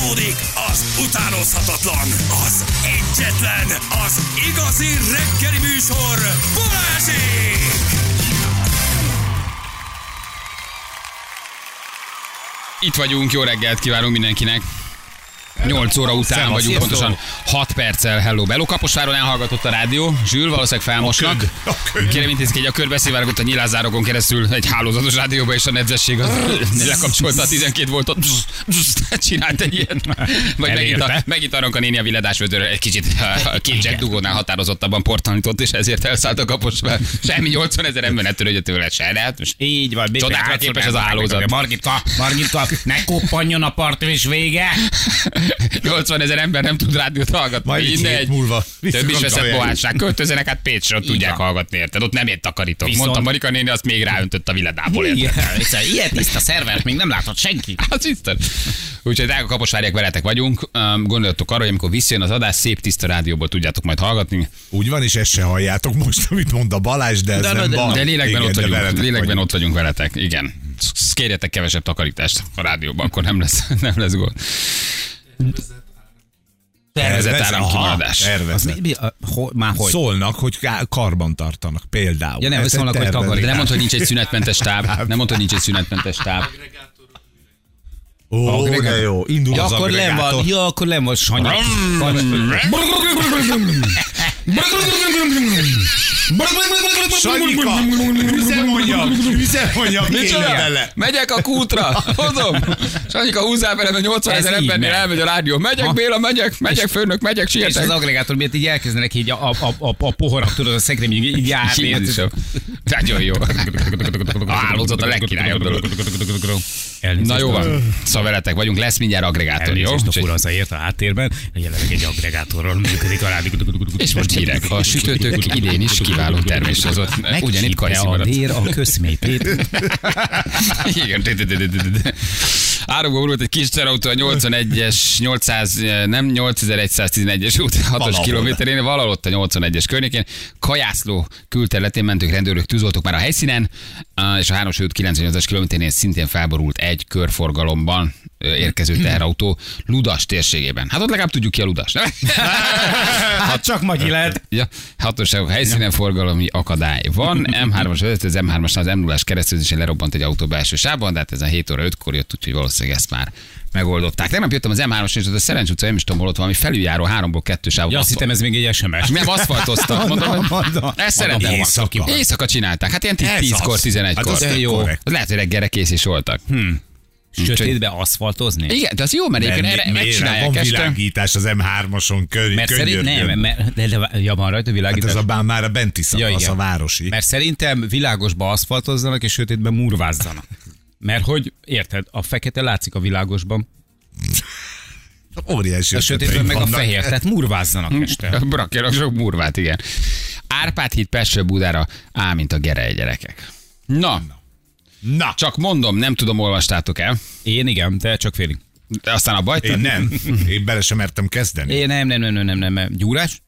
Folytatódik az utánozhatatlan, az egyetlen, az igazi reggeli műsor, Balázsék! Itt vagyunk, jó reggelt kívánunk mindenkinek. 8 óra után Szevasz, vagyunk, sziasztok. pontosan 6 perccel. Hello, Bello. Kaposváron elhallgatott a rádió. Zsül, valószínűleg felmosnak. a köd. Kérem intézik, hogy a körbe szivárgott a nyilázárokon keresztül egy hálózatos rádióba, és a nedzesség az lekapcsolta a 12 voltot. Csinált egy ilyen. Vagy megint, a, megint arra a néni a villadás egy kicsit a két Jack dugónál határozottabban portalanított, és ezért elszállt a Kaposvár. Semmi 80 ezer ember ne törődjön tőle se, de hát most Így van, Bébi, Csodára hátszor képes a hálózat. Margitka, Margitka, ne koppanjon a part, és vége. 80 ezer ember nem tud rádiót hallgatni. Majd egy Mindegy. hét múlva Több is veszett kapja. pohásság. Költözzenek át Pécsre, ott Így tudják hallgatni, érted? Ott nem ért takarítok. Viszont- Mondta Marika néni, azt még ráöntött a villadából? Igen, ilyen tiszta szervert még nem látott senki. Az Isten. Úgyhogy drága kaposvárják veletek vagyunk. Gondoljatok arra, hogy amikor visszajön az adás, szép tiszta rádióból tudjátok majd hallgatni. Úgy van, és ezt se halljátok most, amit mond a Balázs, de ez De- nem de- baj. De lélekben Igen, ott de vagyunk. veletek Lélekben vagyunk. ott vagyunk veletek. Igen. Kérjetek kevesebb takarítást a rádióban, akkor nem lesz, nem lesz gond. Tervezett Tervez- áramkimaradás. Tervezett. Mi, mi, a, ho, már hogy? Szólnak, hogy karban tartanak például. Ja, nem, Ez szólnak, hogy takarít. De nem mondta, hogy nincs egy szünetmentes táv. Nem mondta, hogy nincs egy szünetmentes táv. Ó, Agregátor. de jó, indul Ja, az akkor nem agregátor. van, ja, akkor nem van sanyi. Sanyika, üzemanyag, üzemanyag bele. Megyek a kútra, hozom. Sanyika, húzzál vele, mert 80 ezer embernél megy. elmegy a rádió. Megyek, Ha. Béla, megyek, megyek, főnök, megyek, És az sietek. agregátor miért így elkezdenek így a, a, a, a, a poharak, tudod, a szekrény így, így járni. Jézusom. Nagyon jó. A hálózat a legkirályabb dolog. Na jó van. Szóval veletek vagyunk, lesz mindjárt agregátor, jó? Elnézést a Úgyhogy- fura az ért a háttérben, jelenleg egy agregátorral működik a rádió. És most hírek. A sütőtök idén is kiváló termés hozott. Ugyanitt Megcsípte a vér a közmétét. Igen. Árokba volt egy kis terautó a 81-es, 800, nem 8111-es út 6-os Valahol. kilométerén, valahol ott a 81-es környékén. Kajászló külterületén mentők, rendőrök tűzoltók már a helyszínen, és a 3-as út 98-as kilométerén szintén felborult egy körforgalomban érkező teherautó Ludas térségében. Hát ott legalább tudjuk ki a Ludas, nem? Hát csak Magyi lehet. Ja, hatóságok helyszínen forgalmi akadály van. M3-as vezető, az M3-as az m 0 keresztezésén lerobbant egy autó belső sávban, de hát ez a 7 óra 5-kor jött, úgyhogy valószínűleg ezt már megoldották. Tegnap jöttem az M3-as, és az a Szerencs utca, nem is tudom, ott valami felüljáró háromból kettő sávot. Ja, azt hittem ez még egy SMS. nem aszfaltoztak, mondom, hogy ezt szeretem. Éjszaka. Éjszaka csinálták, hát ilyen Ez 10-kor, az. 11-kor. Hát jó. Lehet, hogy reggelre kész is voltak. Hm. Sötétbe aszfaltozni? Igen, de az jó, mert egyébként erre Miért? Van megcsinálják este. világítás az M3-oson kö- Mert szerint nem, mert, de, de, ja, van rajta Hát világítás. ez a bár már a benti szakasz, Ja, igen. a városi. Mert szerintem világosba aszfaltozzanak, és sötétben murvázzanak. Mert hogy, érted, a fekete látszik a világosban, Óriási a sötétben meg a vannak. fehér, tehát murvázzanak este. Brakjanak sok murvát, igen. Árpád híd Pestről Budára, á, mint a gerej gyerekek. Na, Na, csak mondom, nem tudom, olvastátok el. Én igen, de csak félig. De aztán a bajt. én nem. Én bele sem mertem kezdeni. Én nem, nem, nem, nem, nem, nem. Gyúrás?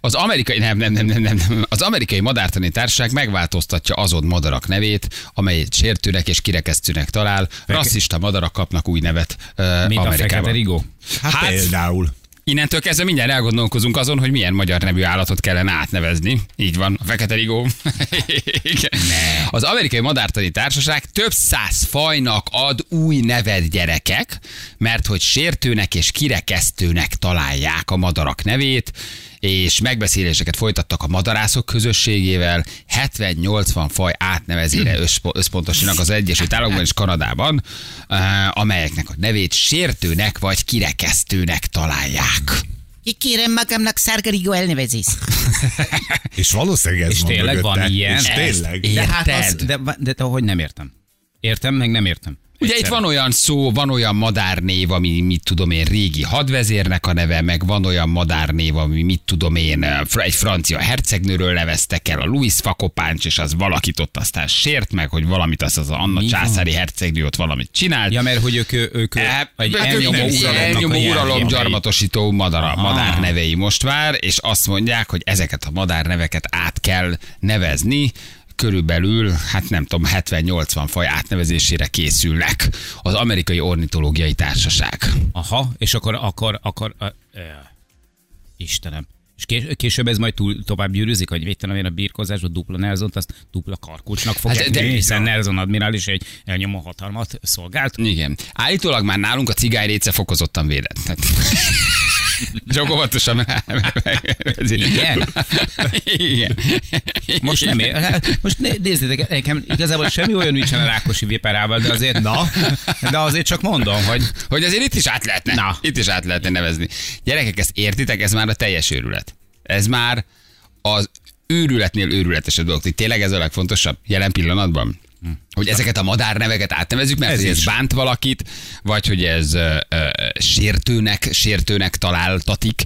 Az amerikai, nem, nem, nem, nem, nem, nem. Az amerikai madártani társaság megváltoztatja azon madarak nevét, amelyet sértőnek és kirekesztőnek talál. Rasszista madarak kapnak új nevet uh, Mint a fekete Amerikában. rigó? Hát, Hát- például. Innentől kezdve mindjárt elgondolkozunk azon, hogy milyen magyar nevű állatot kellene átnevezni. Így van, a fekete rigó. Az amerikai madártani társaság több száz fajnak ad új nevet gyerekek, mert hogy sértőnek és kirekesztőnek találják a madarak nevét, és megbeszéléseket folytattak a madarászok közösségével, 70-80 faj átnevezére összpo- összpontosítanak az Egyesült Államokban és Kanadában, eh, amelyeknek a nevét sértőnek vagy kirekesztőnek találják. Kikérem magamnak Szárgarigó elnevezés. És valószínűleg ez És van tényleg van mögötte. ilyen? És tényleg. Érted? De hát az, de, de, de, hogy nem értem. Értem, meg nem értem. Ugye itt van olyan szó, van olyan madárnév, ami mit tudom én, régi hadvezérnek a neve, meg van olyan madárnév, ami mit tudom én, eh, egy francia hercegnőről neveztek el, a Louis Fakopáncs, és az valakit ott aztán sért meg, hogy valamit az az Anna Mi van? császári hercegnő ott valamit csinált. Ja, mert hogy ők, ők, E, egy ők elnyomó elnyomó uralom gyarmatosító madara, madár nevei most már, és azt mondják, hogy ezeket a madár neveket át kell nevezni, körülbelül, hát nem tudom, 70-80 faj átnevezésére készülnek az Amerikai Ornitológiai Társaság. Aha, és akkor, akkor, akkor, uh, uh, Istenem. És kés, később ez majd túl, tovább gyűrűzik, hogy védtem én a birkozásban dupla Nelson, azt dupla karkulcsnak fogják Hát, de- hiszen Nelson admirális egy elnyomó hatalmat szolgált. Igen. Állítólag már nálunk a cigány réce fokozottan védett. Csak óvatosan. Igen? Igen. Most nem ér, hát most né- nézzétek, nekem igazából semmi olyan nincsen a Rákosi viperával, de azért, na, de azért csak mondom, hogy Hogy azért itt is át lehetne. Na. Itt is át lehetne nevezni. Gyerekek, ezt értitek? Ez már a teljes őrület. Ez már az őrületnél őrületesebb dolog. Tényleg ez a legfontosabb jelen pillanatban? Hogy ezeket a madárneveket átnevezzük, mert Ez ez, hogy ez is. bánt valakit, vagy hogy ez ö, ö, sértőnek, sértőnek találtatik,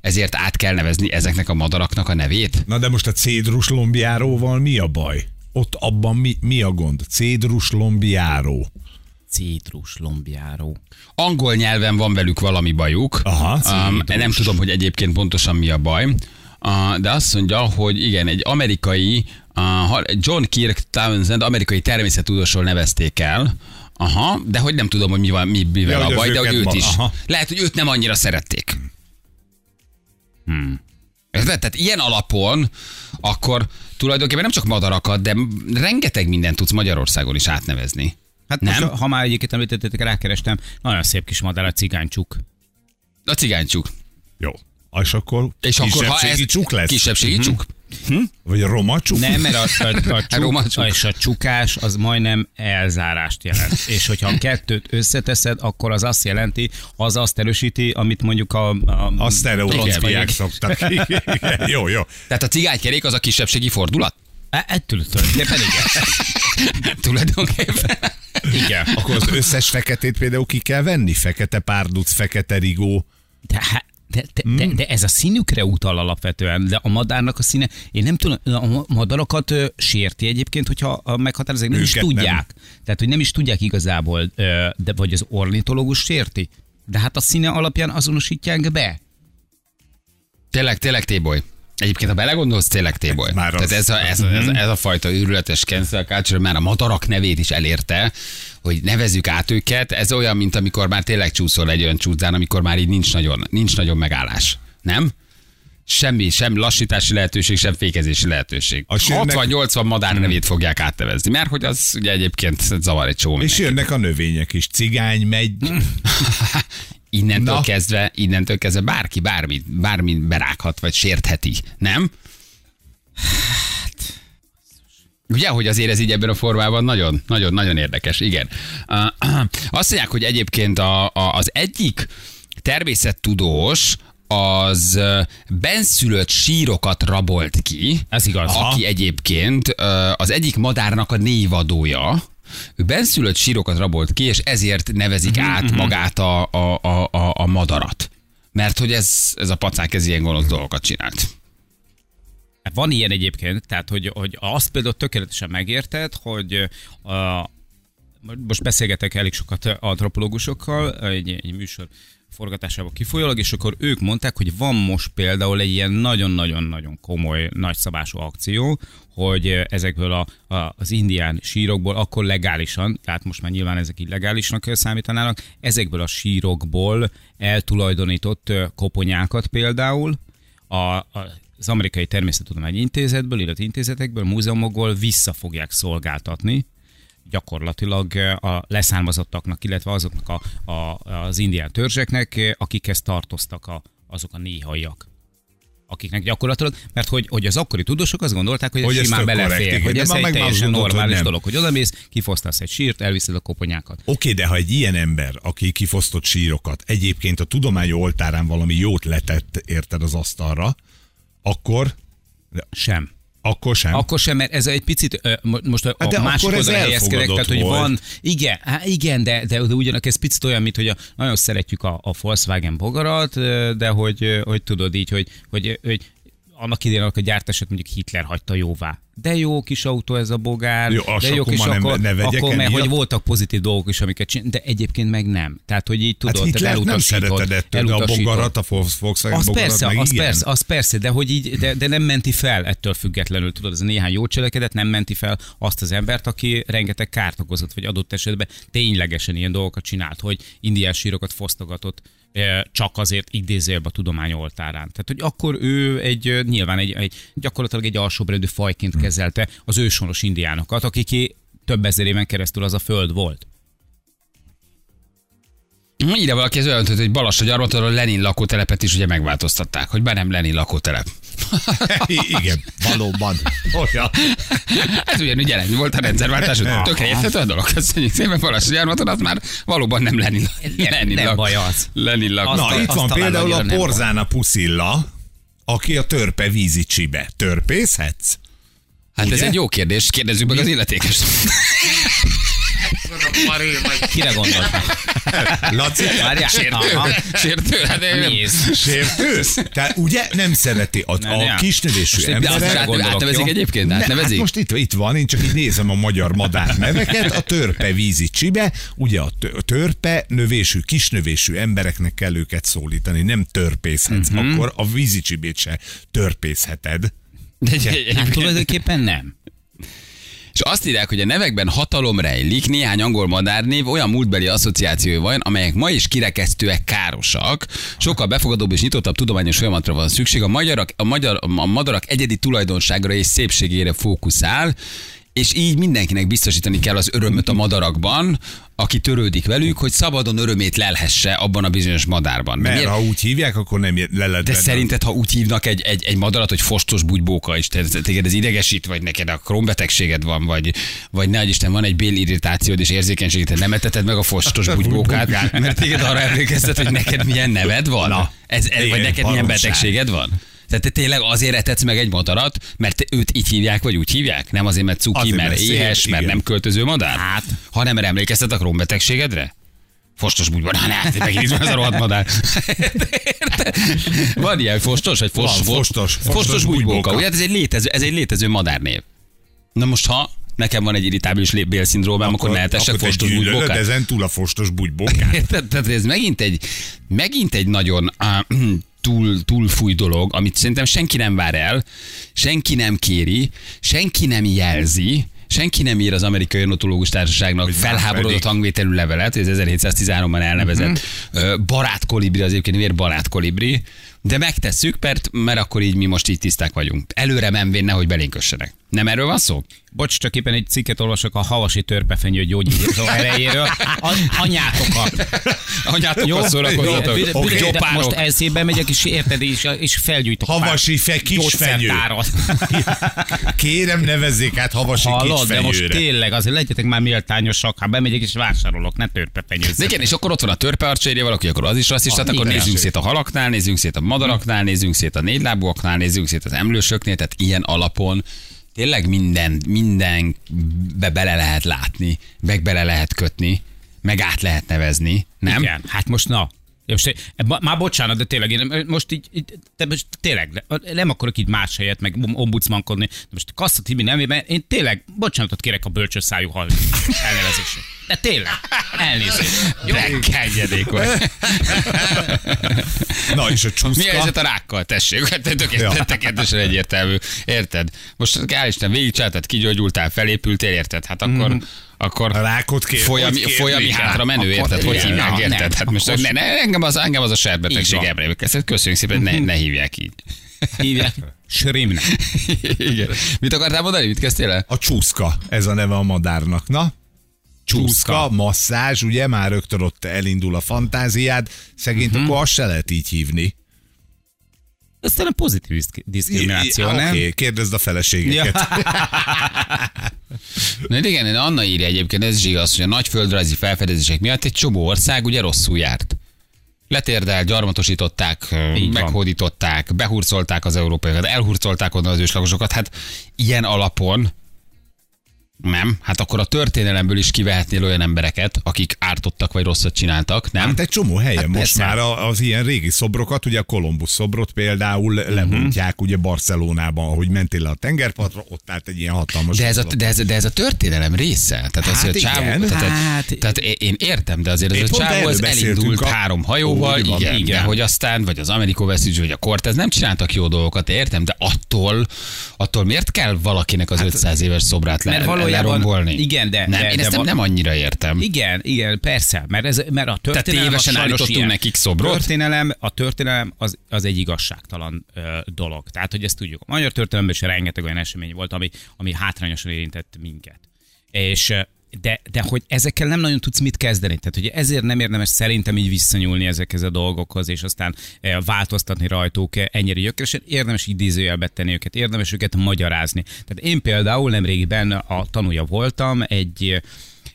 ezért át kell nevezni ezeknek a madaraknak a nevét. Na de most a cédrus lombjáróval mi a baj? Ott abban mi, mi a gond? Cédrus lombjáró. citrus lombjáró. Angol nyelven van velük valami bajuk. Aha, um, nem tudom, hogy egyébként pontosan mi a baj. Uh, de azt mondja, hogy igen, egy amerikai, John Kirk Townsend, amerikai természettudósról nevezték el, Aha, de hogy nem tudom, hogy mi van, mi, mivel Ja, a baj, de hogy őt ma- is. aha. Lehet, hogy őt nem annyira szerették. Hmm. Tehát ilyen alapon akkor tulajdonképpen nem csak madarakat, de rengeteg mindent tudsz Magyarországon is átnevezni. Hát Nem? most, ha már egyébként említettétek, rákerestem, nagyon szép kis madár a cigánycsuk. A cigánycsuk. Jó. És akkor És akkor, ha ez csuk lesz? Kisebbségi csuk. Vagy roma csuk? Nem, mert a, a, a, csuk, és a csukás az majdnem elzárást jelent. És hogyha a kettőt összeteszed, akkor az azt jelenti, az azt erősíti, amit mondjuk a... a A sztereotípiák Igen. szoktak. Jó, jó. Tehát a cigánykerék az a kisebbségi fordulat? E- Ettől tulajdonképpen igen. Tulajdonképpen. igen. Akkor az összes feketét például ki kell venni? Fekete párduc, fekete rigó. De, de, de, de, de ez a színükre utal alapvetően, de a madárnak a színe, én nem tudom, a madarakat ö, sérti egyébként, hogyha a meghatározzák, nem is Őket nem. tudják. Tehát, hogy nem is tudják igazából, ö, de vagy az ornitológus sérti. De hát a színe alapján azonosítják be. Tényleg, tényleg téboly. Egyébként, ha belegondolsz, tényleg téboly. Már Tehát az- ez a, ez, ez, a, ez a fajta őrületes cancel culture már a madarak nevét is elérte, hogy nevezzük át őket. Ez olyan, mint amikor már tényleg csúszol egy olyan csúszán, amikor már így nincs nagyon, nincs nagyon megállás. Nem? Semmi, sem lassítási lehetőség, sem fékezési lehetőség. A sérnek- 60-80 madár nevét fogják átnevezni, mert hogy az ugye egyébként zavar egy csomó És mindenkit. jönnek a növények is. Cigány megy. Innentől Na. kezdve, innentől kezdve bárki bármit, bármit berághat, vagy sértheti, nem? Hát... Ugye, hogy azért ez így ebben a formában nagyon, nagyon, nagyon érdekes, igen. Uh, azt mondják, hogy egyébként a, a, az egyik természettudós az benszülött sírokat rabolt ki, Ez igaz. aki egyébként ö, az egyik madárnak a névadója, ő benszülött sírokat rabolt ki, és ezért nevezik át magát a, a, a, a, a madarat. Mert hogy ez, ez a pacák ez ilyen gonosz dolgokat csinált. Van ilyen egyébként, tehát hogy, hogy azt például tökéletesen megérted, hogy a, most beszélgetek elég sokat antropológusokkal egy, egy műsor forgatásából kifolyólag, és akkor ők mondták, hogy van most például egy ilyen nagyon-nagyon-nagyon komoly, nagyszabású akció, hogy ezekből a, a, az indián sírokból, akkor legálisan, tehát most már nyilván ezek illegálisnak számítanának, ezekből a sírokból eltulajdonított ö, koponyákat például, a, a, az Amerikai Természettudományi Intézetből, illetve intézetekből, múzeumokból vissza fogják szolgáltatni gyakorlatilag eh, a leszármazottaknak, illetve azoknak a, a, az indián törzseknek, eh, akikhez tartoztak a, azok a néhaiak akiknek gyakorlatilag, mert hogy, hogy az akkori tudósok azt gondolták, hogy, Hogy ez simán belefér, hogy ez egy teljesen normális nem. dolog, hogy odamész, kifosztasz egy sírt, elviszed a koponyákat. Oké, de ha egy ilyen ember, aki kifosztott sírokat, egyébként a tudomány oltárán valami jót letett, érted az asztalra, akkor, Sem. Akkor sem. Akkor sem, mert ez egy picit, most a, Hát a másik oldalra helyezkedek, tehát hogy elfogadott van, volt. igen, hát igen, de, de, de ugyanak ez picit olyan, mint hogy a, nagyon szeretjük a, a Volkswagen bogarat, de hogy, hogy tudod így, hogy, hogy, hogy annak idején a gyártását mondjuk Hitler hagyta jóvá. De jó kis autó ez a bogár, Jó, de jó kis akkor, ne vegyek akkor mert hogy voltak pozitív dolgok is, amiket csinál, de egyébként meg nem. Tehát, hogy így tudod, Hát Hitler nem szereted ettől, de a bogarat, a Volkswagen Az bogarat persze, meg az igen. persze, az persze, de hogy így, de, de nem menti fel ettől függetlenül, tudod, ez a néhány jó cselekedet nem menti fel azt az embert, aki rengeteg kárt okozott, vagy adott esetben ténylegesen ilyen dolgokat csinált, hogy indiás sírokat fosztogatott eh, csak azért idézőbb a tudomány oltárán. Tehát, hogy akkor ő egy, eh, nyilván egy, egy gyakorlatilag egy alsóbrendű fajként Hm. Kezelte az őshonos indiánokat, akiké több ezer éven keresztül az a föld volt. Ide valaki ez olyan, hogy Balassa gyarmaton a Lenin lakótelepet is ugye megváltoztatták, hogy be nem Lenin lakótelep. Igen, valóban. Olyan. Ez ugyanúgy jelen volt a rendszerváltás, hogy tökre érthető a dolog. Köszönjük szépen Balassa gyarmaton, az már valóban nem Lenin, Lenin, nem lak- baj az. Lenin lakó. Azt- Na, itt van például a nem Porzana Puszilla, aki a törpe vízi csibe. Törpészhetsz? Hát ez ugye? egy jó kérdés, kérdezzük meg az illetékes. Kire gondoltál? Laci, Várjál, Sértő? aha. Sértő? Hát én nem- sértősz? Tehát ugye nem szereti a, Ne, a kisnövésű Emberek- átnevezik jó? egyébként? Ne, hát Átnevezik? most itt, itt van, én csak így nézem a magyar madár neveket, a törpe vízi csibe, ugye a tö- törpe növésű, kisnövésű embereknek kell őket szólítani, nem törpészhetsz, Mhm. akkor a vízi csibét se törpészheted. De Hát tulajdonképpen nem. És azt írják, hogy a nevekben hatalom rejlik, néhány angol madárnév olyan múltbeli asszociációi van, amelyek ma is kirekesztőek károsak. Sokkal befogadóbb és nyitottabb tudományos folyamatra van szükség. A, magyarak, a, magyar, a madarak egyedi tulajdonságra és szépségére fókuszál, és így mindenkinek biztosítani kell az örömöt a madarakban, aki törődik velük, hogy szabadon örömét lelhesse abban a bizonyos madárban. Mert Miért- ha úgy hívják, akkor nem le lehet de szerinted, ha úgy hívnak egy, egy, egy madarat, hogy fostos bugybóka is, téged ez idegesít, vagy neked a krómbetegséged van, vagy, vagy ne Isten van egy bélirritációd és érzékenységed, te nem eteted meg a fostos bugybókát, mert téged arra emlékeztet, hogy neked milyen neved van? Na, ez, ez, vagy neked milyen betegséged van? Tehát te tényleg azért etetsz meg egy madarat, mert őt így hívják, vagy úgy hívják? Nem azért, mert cuki, Azért, mert mert szép, éhes, mert igen. nem költöző madár? Hát. Hanem mert emlékeztet a krómbetegségedre? Fostos bugyban. Ne, hát megint itt van ez a rohadt madár. Van ilyen fostos, vagy fos, Van, fos- fostos, fostos, fostos bugybóka. Ugye hát ez egy létező, ez egy létező madárnév. Na most ha nekem van egy irritábilis bélszindrómám, akkor, ne etessek akkor te fostos bugybókát. ezen túl a fostos bugybókát. Tehát ez megint egy, megint egy nagyon uh, túl, túlfúj dolog, amit szerintem senki nem vár el, senki nem kéri, senki nem jelzi, senki nem ír az amerikai ornitológus társaságnak Hogy felháborodott pedig. hangvételű levelet, ez 1713-ban elnevezett uh-huh. barát kolibri, az egyébként miért barát kolibri, de megtesszük, mert, mert akkor így mi most így tiszták vagyunk. Előre menvén nehogy belénkössenek. Nem erről van szó? Bocs, csak éppen egy cikket olvasok a havasi törpefenyő gyógyító erejéről. A, anyátokat. Szórakozatok. Jó, de Gyopárok. Most elszébe megyek, és érted, és, és felgyújtok Havasi fe, kisfenyő. Kérem, nevezzék át havasi Hallod, de most tényleg, azért legyetek már méltányosak, ha bemegyek és vásárolok, ne törpefenyőzzek. igen, és akkor ott van a törpearcsérje, valaki, akkor az is rasszista, Ah, akkor nézzünk szét a halaknál, nézzünk szét a madaraknál, nézzünk szét a négylábúaknál, nézzünk szét az emlősöknél, tehát ilyen alapon tényleg minden, mindenbe bele lehet látni, meg bele lehet kötni, meg át lehet nevezni, nem? Igen, hát most na. Most, eh, ma- már bocsánat, de tényleg, én most így, így de most tényleg, nem akarok így más helyet, meg ombudsmankodni, de most Kassza Tibi nevében én tényleg bocsánatot kérek a bölcsös szájú hal elnevezését. De tényleg, elnézést. Jó? Rekkelyedék vagy. Na és a Mi a csúszka. helyzet a rákkal? Tessék, hát te Ja. tökéletesen tökéletesen egyértelmű. Érted? Most kell Isten végigcsináltad, kigyógyultál, felépültél, érted? Hát akkor, akkor A rákot kér, folyami, kérni folyami hátra menő, érted? Hogy hívják, érted? Hát most ne, ne, engem, az, engem az a serbetegség ebbre kezdett. Köszönjük szépen, ne, ne hívják így. Hívják Srimnek. Igen. Mit akartál mondani? Mit kezdtél el? A csúszka, ez a neve a madárnak. Na? Csúszka, masszázs, ugye már rögtön ott elindul a fantáziád. Szegényt Mhm. uh-huh. akkor azt se lehet így hívni. Aztán a pozitív diszk- diszkrimináció, Oké, nem? okay, kérdezd a feleségeket. Na igen, Anna írja egyébként, ez is igaz, hogy a nagy földrajzi felfedezések miatt egy csomó ország ugye rosszul járt. Letérdelt, gyarmatosították, Így meghódították, behurcolták az európaiakat, elhurcolták onnan az őslakosokat. Hát ilyen alapon Nem? Hát akkor a történelemből is kivehetnél olyan embereket, akik ártottak vagy rosszat csináltak, nem? Hát egy csomó helyen Hát most persze. már a- az ilyen régi szobrokat, ugye a Kolumbusz szobrot például lebontják ugye Barcelonában, ahogy mentél le a tengerpartra, ott állt egy ilyen hatalmas De ez, a, de, ez, de ez a történelem része. Tehát az, Hát hogy a csávó, igen. tehát, Hát- tehát én értem, de azért ez a csávó az elindult a- három hajóval, van, igen, igen. igen, hogy aztán, vagy az Amerikó Vestige, vagy a Cortez nem csináltak jó dolgokat, értem, de attól, attól miért kell valakinek az 500 éves szobrát le, Hát, mert valójában- lerombolni? igen, de- nem, de- én de ezt nem, nem annyira értem. Igen, igen, persze, mert, ez, mert a történelem tévesen az sajnos állítottunk ilyen. nekik szobrot? Történelem, a történelem az, az egy igazságtalan ö, dolog. Tehát, hogy ezt tudjuk. A magyar történelemben is rengeteg olyan esemény volt, ami, ami hátrányosan érintett minket. És de, de hogy ezekkel nem nagyon tudsz mit kezdeni. Tehát, hogy ezért nem érdemes szerintem így visszanyúlni ezekhez a dolgokhoz, és aztán eh, változtatni rajtuk eh, ennyire gyökeresen. Érdemes idézőjelbe tenni őket, érdemes őket magyarázni. Tehát én például nemrégiben a tanúja voltam egy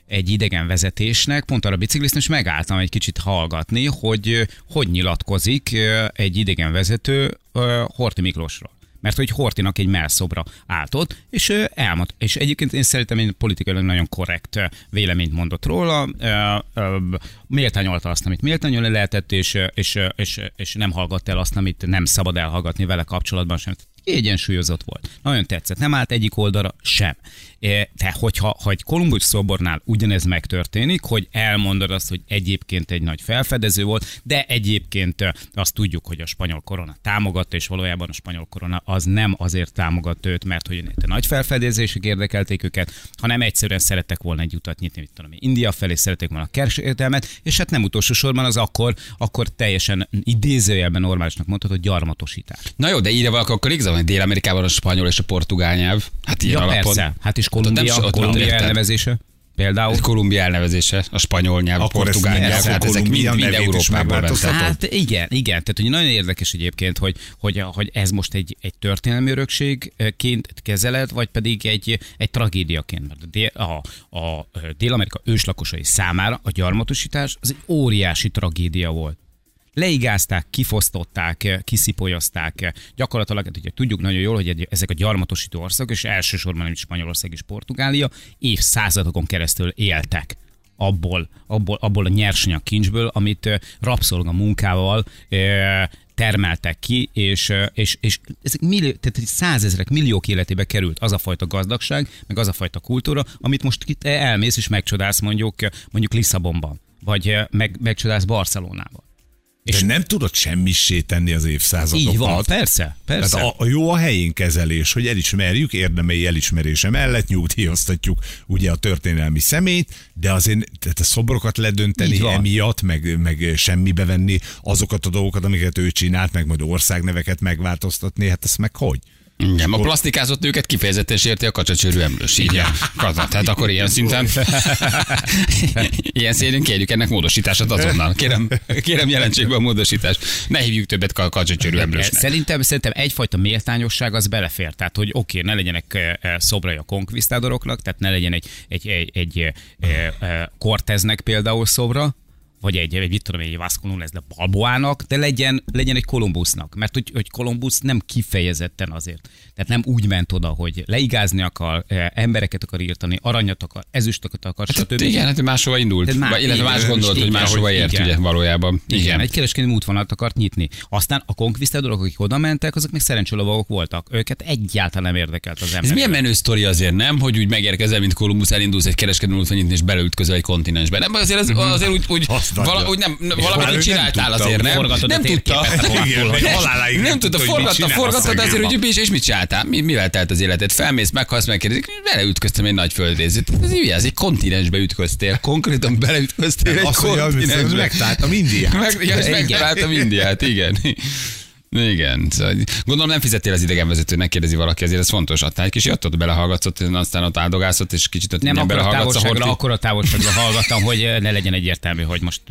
egy idegen vezetésnek, pont arra bicikliztem, és megálltam egy kicsit hallgatni, hogy hogy nyilatkozik ö, egy idegen vezető Horti Miklósról. Mert hogy Hortinak egy melszobra állt ott, és elmond. És egyébként én szerintem én politikailag nagyon korrekt véleményt mondott róla, méltányolta azt, amit méltányolni lehetett, és, és, és, és nem hallgatta el azt, amit nem szabad elhallgatni vele kapcsolatban sem kiegyensúlyozott volt. Nagyon tetszett. Nem állt egyik oldalra sem. E, De hogyha ha egy Kolumbusz szobornál ugyanez megtörténik, hogy elmondod azt, hogy egyébként egy nagy felfedező volt, de egyébként ö, azt tudjuk, hogy a spanyol korona támogatta, és valójában a spanyol korona az nem azért támogatta őt, mert hogy a nagy felfedezések érdekelték őket, hanem egyszerűen szerettek volna egy utat nyitni, mit tudom India felé szerették volna a kereskedelmet, és hát nem utolsó sorban az akkor, akkor teljesen idézőjelben normálisnak mondható gyarmatosítás. Na jó, de írja valaki, akkor igazán, hogy Dél-Amerikában a spanyol és a portugál nyelv. Hát ilyen Ja, alapon. persze. Hát is Kolumbia, nem Kolumbia elnevezése. Például. Ez Kolumbia elnevezése, a spanyol nyelv, a portugál nyelv, hát ezek mind, mind Európából. Hát igen, igen. Tehát hogy nagyon érdekes egyébként, hogy, hogy, hogy ez most egy, egy történelmi örökségként kezeled, vagy pedig egy, egy tragédiaként. Mert a, a, a Dél-Amerika őslakosai számára a gyarmatosítás az egy óriási tragédia volt. Leigázták, kifosztották, kiszipolyozták. Gyakorlatilag, hát ugye tudjuk nagyon jól, hogy ezek a gyarmatosító országok, és elsősorban is Spanyolország és Portugália, évszázadokon keresztül éltek abból, abból, abból a nyersanyag kincsből, amit rabszolga munkával termeltek ki, és, és, és ezek millió, tehát százezrek, milliók életébe került az a fajta gazdagság, meg az a fajta kultúra, amit most itt elmész és megcsodálsz mondjuk, mondjuk Lisszabonban, vagy meg, megcsodálsz Barcelonában. És nem tudod semmissé tenni az évszázadokat. Így van, persze, persze. Tehát a, a jó a helyén kezelés, hogy elismerjük, érdemei elismerése mellett nyugdíjaztatjuk ugye a történelmi szemét, de azért tehát a szobrokat ledönteni emiatt, meg, meg semmibe venni azokat a dolgokat, amiket ő csinált, meg majd országneveket megváltoztatni, hát ezt meg hogy? Igen, a plastikázott nőket kifejezetten sérti a kacsacsőrű emlős. Így a kaza. Tehát akkor ilyen szinten, ilyen szépen kérjük ennek módosítását azonnal. Kérem, kérem jelentsék be a módosítást. Ne hívjuk többet ka- kacsacsőrű emlősnek. Szerintem, szerintem egyfajta méltányosság az belefér. Tehát, hogy oké, ne legyenek eh, eh, szobrai a konkvisztádoroknak, tehát ne legyen egy, egy, egy, egy eh, Corteznek például szobra, vagy egy, egy mit tudom, egy Vasco Nunes de Balboának, de legyen, legyen egy Kolumbusznak. Mert hogy, hogy Kolumbusz nem kifejezetten azért. Tehát nem úgy ment oda, hogy leigázni akar, eh, embereket akar írtani, aranyat akar, ezüstöket akar, Hát stb. igen, hát máshova indult. Vagy, illetve más gondolt, hogy máshova ért, igen. ugye, valójában. Igen, Igen. egy kereskedelmi útvonalat akart nyitni. Aztán a konkvisztádorok, akik oda mentek, azok még szerencsélovagok voltak. Őket egyáltalán nem érdekelt az ember. Ez milyen menő sztori azért, nem? Hogy úgy megérkezel, mint Kolumbusz, elindulsz egy kereskedelmi úton nyitni, és beleütközöl egy kontinensbe. Nem, azért, az, azért úgy, úgy Azt nagyon. valahogy nem, És valamit úgy nem csináltál tudta, azért, nem? Nem tudta. hogy haláláig Nem tudta, hogy forgatta, forgatta, de azért úgy, és, és mit csináltál? Mi, mivel telt az életed? Felmész, meghalsz, megkérdezik, beleütköztem egy nagy földrészét. Ez hülye, ez egy kontinensbe ütköztél. Konkrétan beleütköztél egy hogy kontinensbe. megtaláltam Indiát. Meg, ja, és megtaláltam Indiát, igen. Igen, szóval gondolom nem fizettél az idegenvezetőnek, kérdezi valaki, ezért ez fontos. Adtál egy kis jattot, belehallgatszott, aztán ott áldogászott, és kicsit ott Nem akkor a távolságra, akkor a távolságra hallgattam, hogy ne legyen egyértelmű, hogy most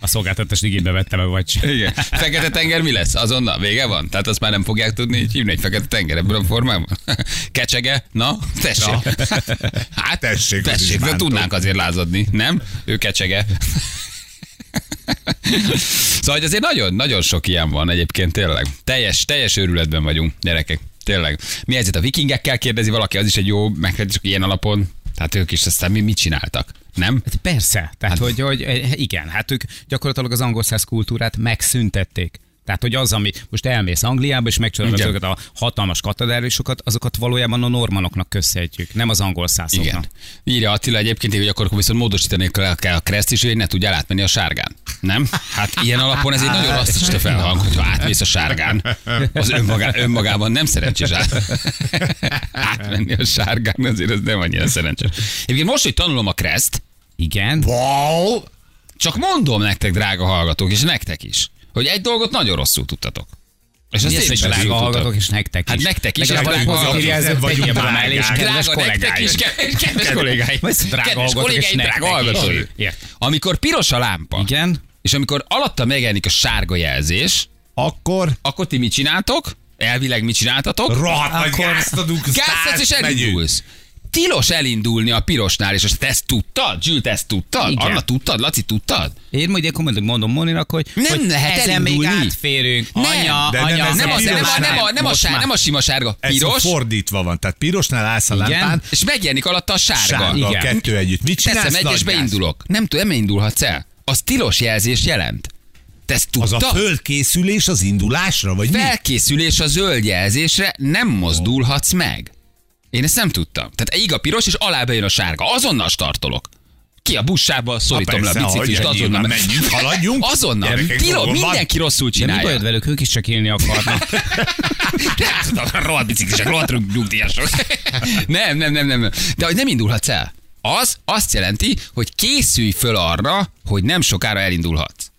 a szolgáltatás igénybe vettem meg, vagy sem. Igen. Fekete tenger mi lesz? Azonnal vége van? Tehát azt már nem fogják tudni így hívni egy fekete tenger ebből a formában? Kecsege? Na, tessék. Na. Hát Tessék, tessék, de tudnánk azért lázadni, nem? Ő kecsege. Szóval hogy azért nagyon, nagyon sok ilyen van egyébként tényleg. Teljes, teljes őrületben vagyunk, gyerekek. Tényleg. Mi helyzet a vikingekkel kérdezi valaki, az is egy jó megkérdés, csak ilyen alapon. Tehát ők is aztán mi mit csináltak? Nem? Hát Persze, tehát hogy, hogy eh, igen, hát ők gyakorlatilag az angol száz kultúrát megszüntették. Tehát, hogy az, ami most elmész Angliába, és megcsinálod azokat a hatalmas katedrálisokat, azokat valójában a normanoknak köszönhetjük, nem az angol szászoknak. Igen. Írja Attila egyébként, hogy akkor viszont módosítani kell a kereszt is, hogy ne tudjál átmenni a sárgán. Nem? Hát ilyen alapon ez egy nagyon rasszista felhang, hogyha átmész a sárgán. Az önmagá, önmagában nem szerencsés át, átmenni a sárgán, azért ez nem annyira szerencsés. Egyébként most, hogy tanulom a kereszt, Igen. Wow! csak mondom nektek, drága hallgatók, és nektek is, hogy egy dolgot nagyon rosszul tudtatok. És azt én is drága tudtam. és nektek is. Hát nektek is, pozitív hallgatók, jelzőt nem vagyunk már és kedves nektek kollégáim. is, kedves, kollégáim. Vagy drága hallgatók, és nektek is. hallgatói. Ért. Amikor piros a lámpa, Igen. És amikor alatta megjelenik a sárga jelzés, Akkor akkor ti mit csináltok? Elvileg mit csináltatok? rohadt nagy Akkor gázt adunk, Gázt adsz és elindulsz. Tilos elindulni a pirosnál, és azt ezt tudtad? Zsült, ezt tudtad? Igen. Anna tudtad? Laci, tudtad? Én majd akkor mondom, mondom Moninak, hogy, Nem hogy lehet ezen még elindulni. átférünk. Nem. Anya, De nem anya, ez Nem, a az, nem, a, nem, a, nem. a Most sár, már. nem a sima sárga. Ez Piros, fordítva van, tehát pirosnál állsz a Igen. lámpán, és megjelenik alatta a sárga. sárga, a Igen. kettő együtt. Mit csinálsz? Teszem egy, Nagy és gáz. beindulok. Nem tudom, nem indulhatsz el. Az tilos jelzés jelent. Te ezt Az tudtad? a fölkészülés az indulásra, vagy mi? Felkészülés a zöld jelzésre, nem mozdulhatsz meg. Én ezt nem tudtam. Tehát ég a piros, és alá bejön a sárga. Azonnal startolok. Ki a bussába, szorítom le a biciklist, azonnal. menjünk, haladjunk. Azonnal. Gyerekek, Tilo, dolgom van. mindenki rosszul De mi csinálja. bajod velük, ők is csak élni akarnak. Rohadt biciklisek, rohadt nyugdíjasok. nem, nem, nem, nem. De hogy nem indulhatsz el. Az azt jelenti, hogy készülj föl arra, hogy nem sokára elindulhatsz.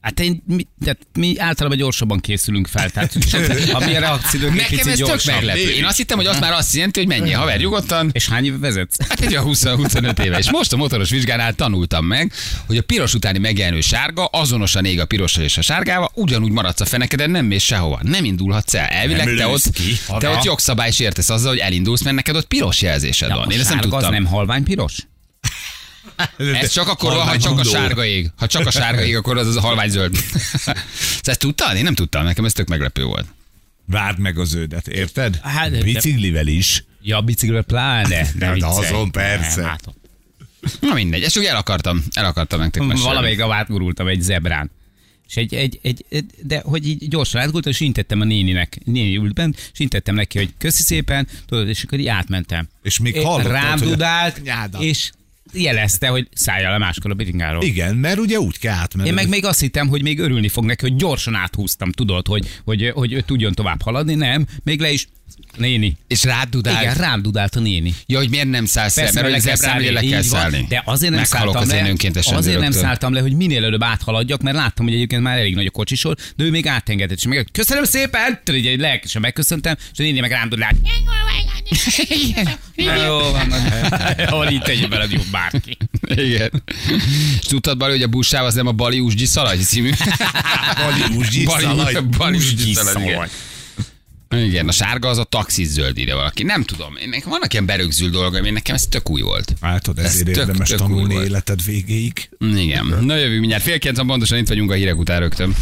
Hát én, mi, tehát mi általában gyorsabban készülünk fel, tehát a mi reakciónk egy Nekem ez tök meglepő. Én azt hittem, hogy az már azt jelenti, hogy menjél haver nyugodtan, És hány éve vezetsz? Hát egy olyan 20-25 éve. És most a motoros vizsgánál tanultam meg, hogy a piros utáni megjelenő sárga azonosan ég a pirossal és a sárgával, ugyanúgy maradsz a fenekeden, nem mész sehova. Nem indulhatsz el. Elvileg Nem te ott, ki. te ott jogszabály sértesz azzal, hogy elindulsz, mert neked ott piros jelzésed van. Én ezt nem sárga az tudtam. nem halvány piros? Ez csak akkor van, ha csak a sárga ég. Ha csak a sárga ég, akkor az, az a halvány zöld. Szóval ezt tudtad? Én nem tudtam, nekem ez tök meglepő volt. Várd meg az ődet, érted? Hát, Biciklivel is. Ja, biciklivel pláne. De De azon persze. Nem, látom. Na mindegy, ezt csak el akartam, el akartam nektek mesélni. Valamelyik a átgurultam egy zebrán. És egy, egy, egy, egy, de hogy így gyorsan átgurultam, és intettem a néninek. Néni ült bent, és intettem neki, hogy köszi szépen, tudod, és akkor így átmentem. És még hallottad, Rám dudált, és jelezte, hogy szálljál le máskor a biringáról. Igen, mert ugye úgy kell átmenni. Én meg még azt hittem, hogy még örülni fog neki, hogy gyorsan áthúztam, tudod, hogy, hogy, hogy, hogy tudjon tovább haladni. Nem, még le is. Néni. És rád dudált. Igen, rám dudált a néni. Ja, hogy miért nem szállsz le, mert le kell ugye le szállni, kell szállni. De azért nem Meghalok szálltam az le, én önkéntes azért nem szálltam le, hogy minél előbb áthaladjak, mert láttam, hogy egyébként már elég nagy a kocsisor, de ő még átengedett, és meg köszönöm szépen, tudod, egy lelkesen megköszöntem, és a néni meg rám dudált. Jó, van, jó, itt tegyük bele, jobb bárki. Igen. És tudtad, Bali, hogy a buszáv az nem a Bali Usgyi Szalaj című? Bali Usgyi Szalaj. Bali igen. Igen, a sárga az a taxis zöld ide valaki. Nem tudom, én nekem vannak ilyen berögzült dolgaim, én nekem ez tök új volt. Látod, Ez ezért tök- érdemes tök új tanulni volt. életed végéig. Igen. Na jövő mindjárt fél kilenc, pontosan itt vagyunk a hírek után rögtön.